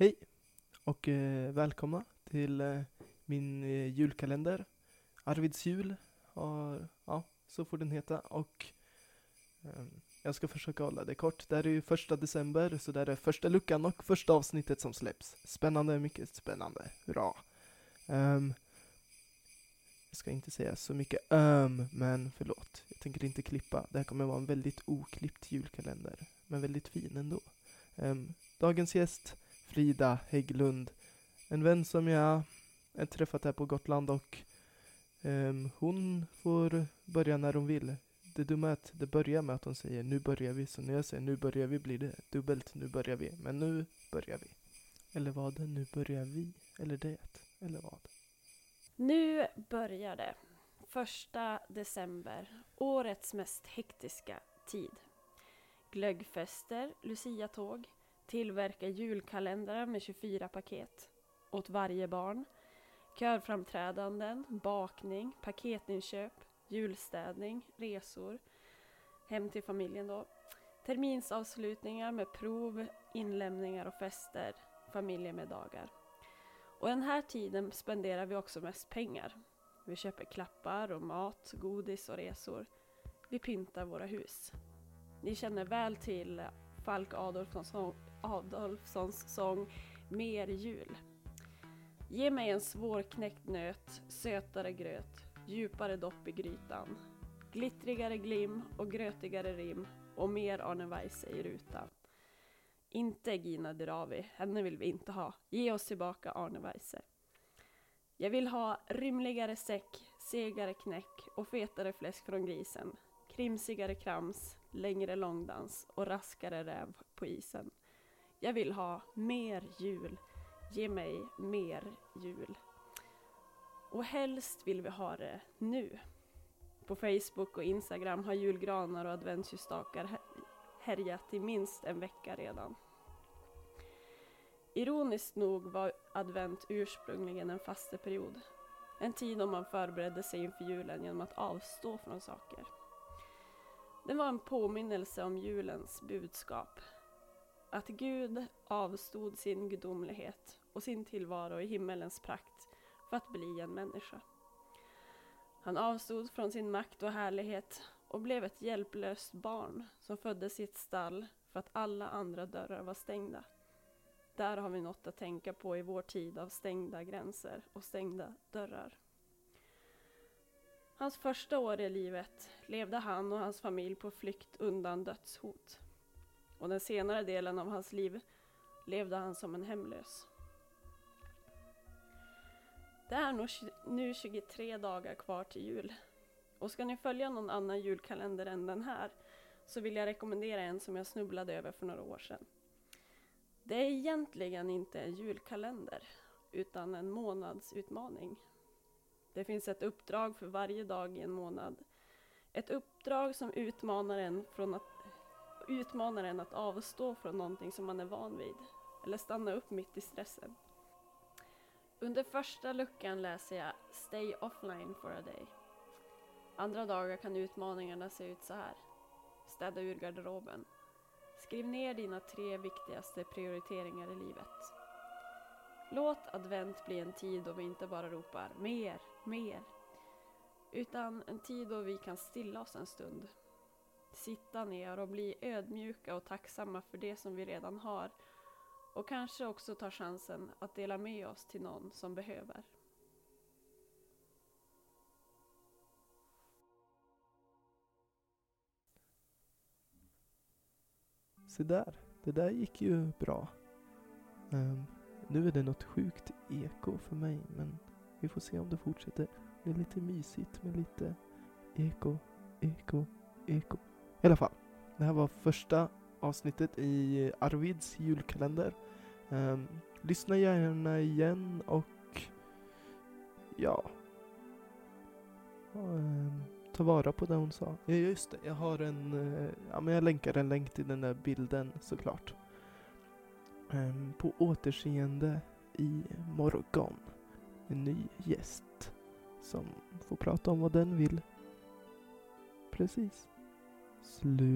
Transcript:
Hej och eh, välkomna till eh, min eh, julkalender. Arvids jul, har, ja, så får den heta. Och eh, jag ska försöka hålla det kort. Det här är ju första december, så det här är första luckan och första avsnittet som släpps. Spännande, mycket spännande. Hurra! Um, ehm, jag ska inte säga så mycket öm, men förlåt. Jag tänker inte klippa. Det här kommer vara en väldigt oklippt julkalender, men väldigt fin ändå. Um, dagens gäst Frida Hägglund. En vän som jag har träffat här på Gotland och um, hon får börja när hon vill. Det dumma är att det börjar med att hon säger nu börjar vi, så när jag säger nu börjar vi blir det dubbelt nu börjar vi. Men nu börjar vi. Eller vad? Nu börjar vi. Eller det. Eller vad? Nu börjar det. Första december. Årets mest hektiska tid. Glöggfester, luciatåg tillverka julkalendrar med 24 paket åt varje barn, körframträdanden, bakning, paketinköp, julstädning, resor, hem till familjen då, terminsavslutningar med prov, inlämningar och fester, familjemiddagar. Och den här tiden spenderar vi också mest pengar. Vi köper klappar och mat, godis och resor. Vi pyntar våra hus. Ni känner väl till Falk Adolfsson Adolfssons sång Mer jul. Ge mig en svårknäckt nöt, sötare gröt, djupare dopp i grytan. Glittrigare glim och grötigare rim och mer Arne Weise i rutan. Inte Gina Dirawi, henne vill vi inte ha. Ge oss tillbaka Arne Weise. Jag vill ha rymligare säck, segare knäck och fetare fläsk från grisen. Krimsigare krams, längre långdans och raskare räv på isen. Jag vill ha mer jul. Ge mig mer jul. Och helst vill vi ha det nu. På Facebook och Instagram har julgranar och adventsljusstakar härjat i minst en vecka redan. Ironiskt nog var advent ursprungligen en fasteperiod. En tid då man förberedde sig inför julen genom att avstå från saker. Den var en påminnelse om julens budskap att Gud avstod sin gudomlighet och sin tillvaro i himmelens prakt för att bli en människa. Han avstod från sin makt och härlighet och blev ett hjälplöst barn som föddes i ett stall för att alla andra dörrar var stängda. Där har vi något att tänka på i vår tid av stängda gränser och stängda dörrar. Hans första år i livet levde han och hans familj på flykt undan dödshot och den senare delen av hans liv levde han som en hemlös. Det är nu 23 dagar kvar till jul. Och ska ni följa någon annan julkalender än den här så vill jag rekommendera en som jag snubblade över för några år sedan. Det är egentligen inte en julkalender utan en månadsutmaning. Det finns ett uppdrag för varje dag i en månad. Ett uppdrag som utmanar en från att utmanar en att avstå från någonting som man är van vid eller stanna upp mitt i stressen. Under första luckan läser jag Stay offline for a day. Andra dagar kan utmaningarna se ut så här. Städa ur garderoben. Skriv ner dina tre viktigaste prioriteringar i livet. Låt advent bli en tid då vi inte bara ropar mer, mer. Utan en tid då vi kan stilla oss en stund sitta ner och bli ödmjuka och tacksamma för det som vi redan har. Och kanske också ta chansen att dela med oss till någon som behöver. Se där, det där gick ju bra. Um, nu är det något sjukt eko för mig, men vi får se om det fortsätter. Det är lite mysigt med lite eko, eko, eko. I alla fall, det här var första avsnittet i Arvids julkalender. Um, lyssna gärna igen och ja, um, ta vara på det hon sa. Ja, just det, jag har en, uh, ja men jag länkar en länk till den där bilden såklart. Um, på återseende i morgon. En ny gäst som får prata om vad den vill. Precis. Slut.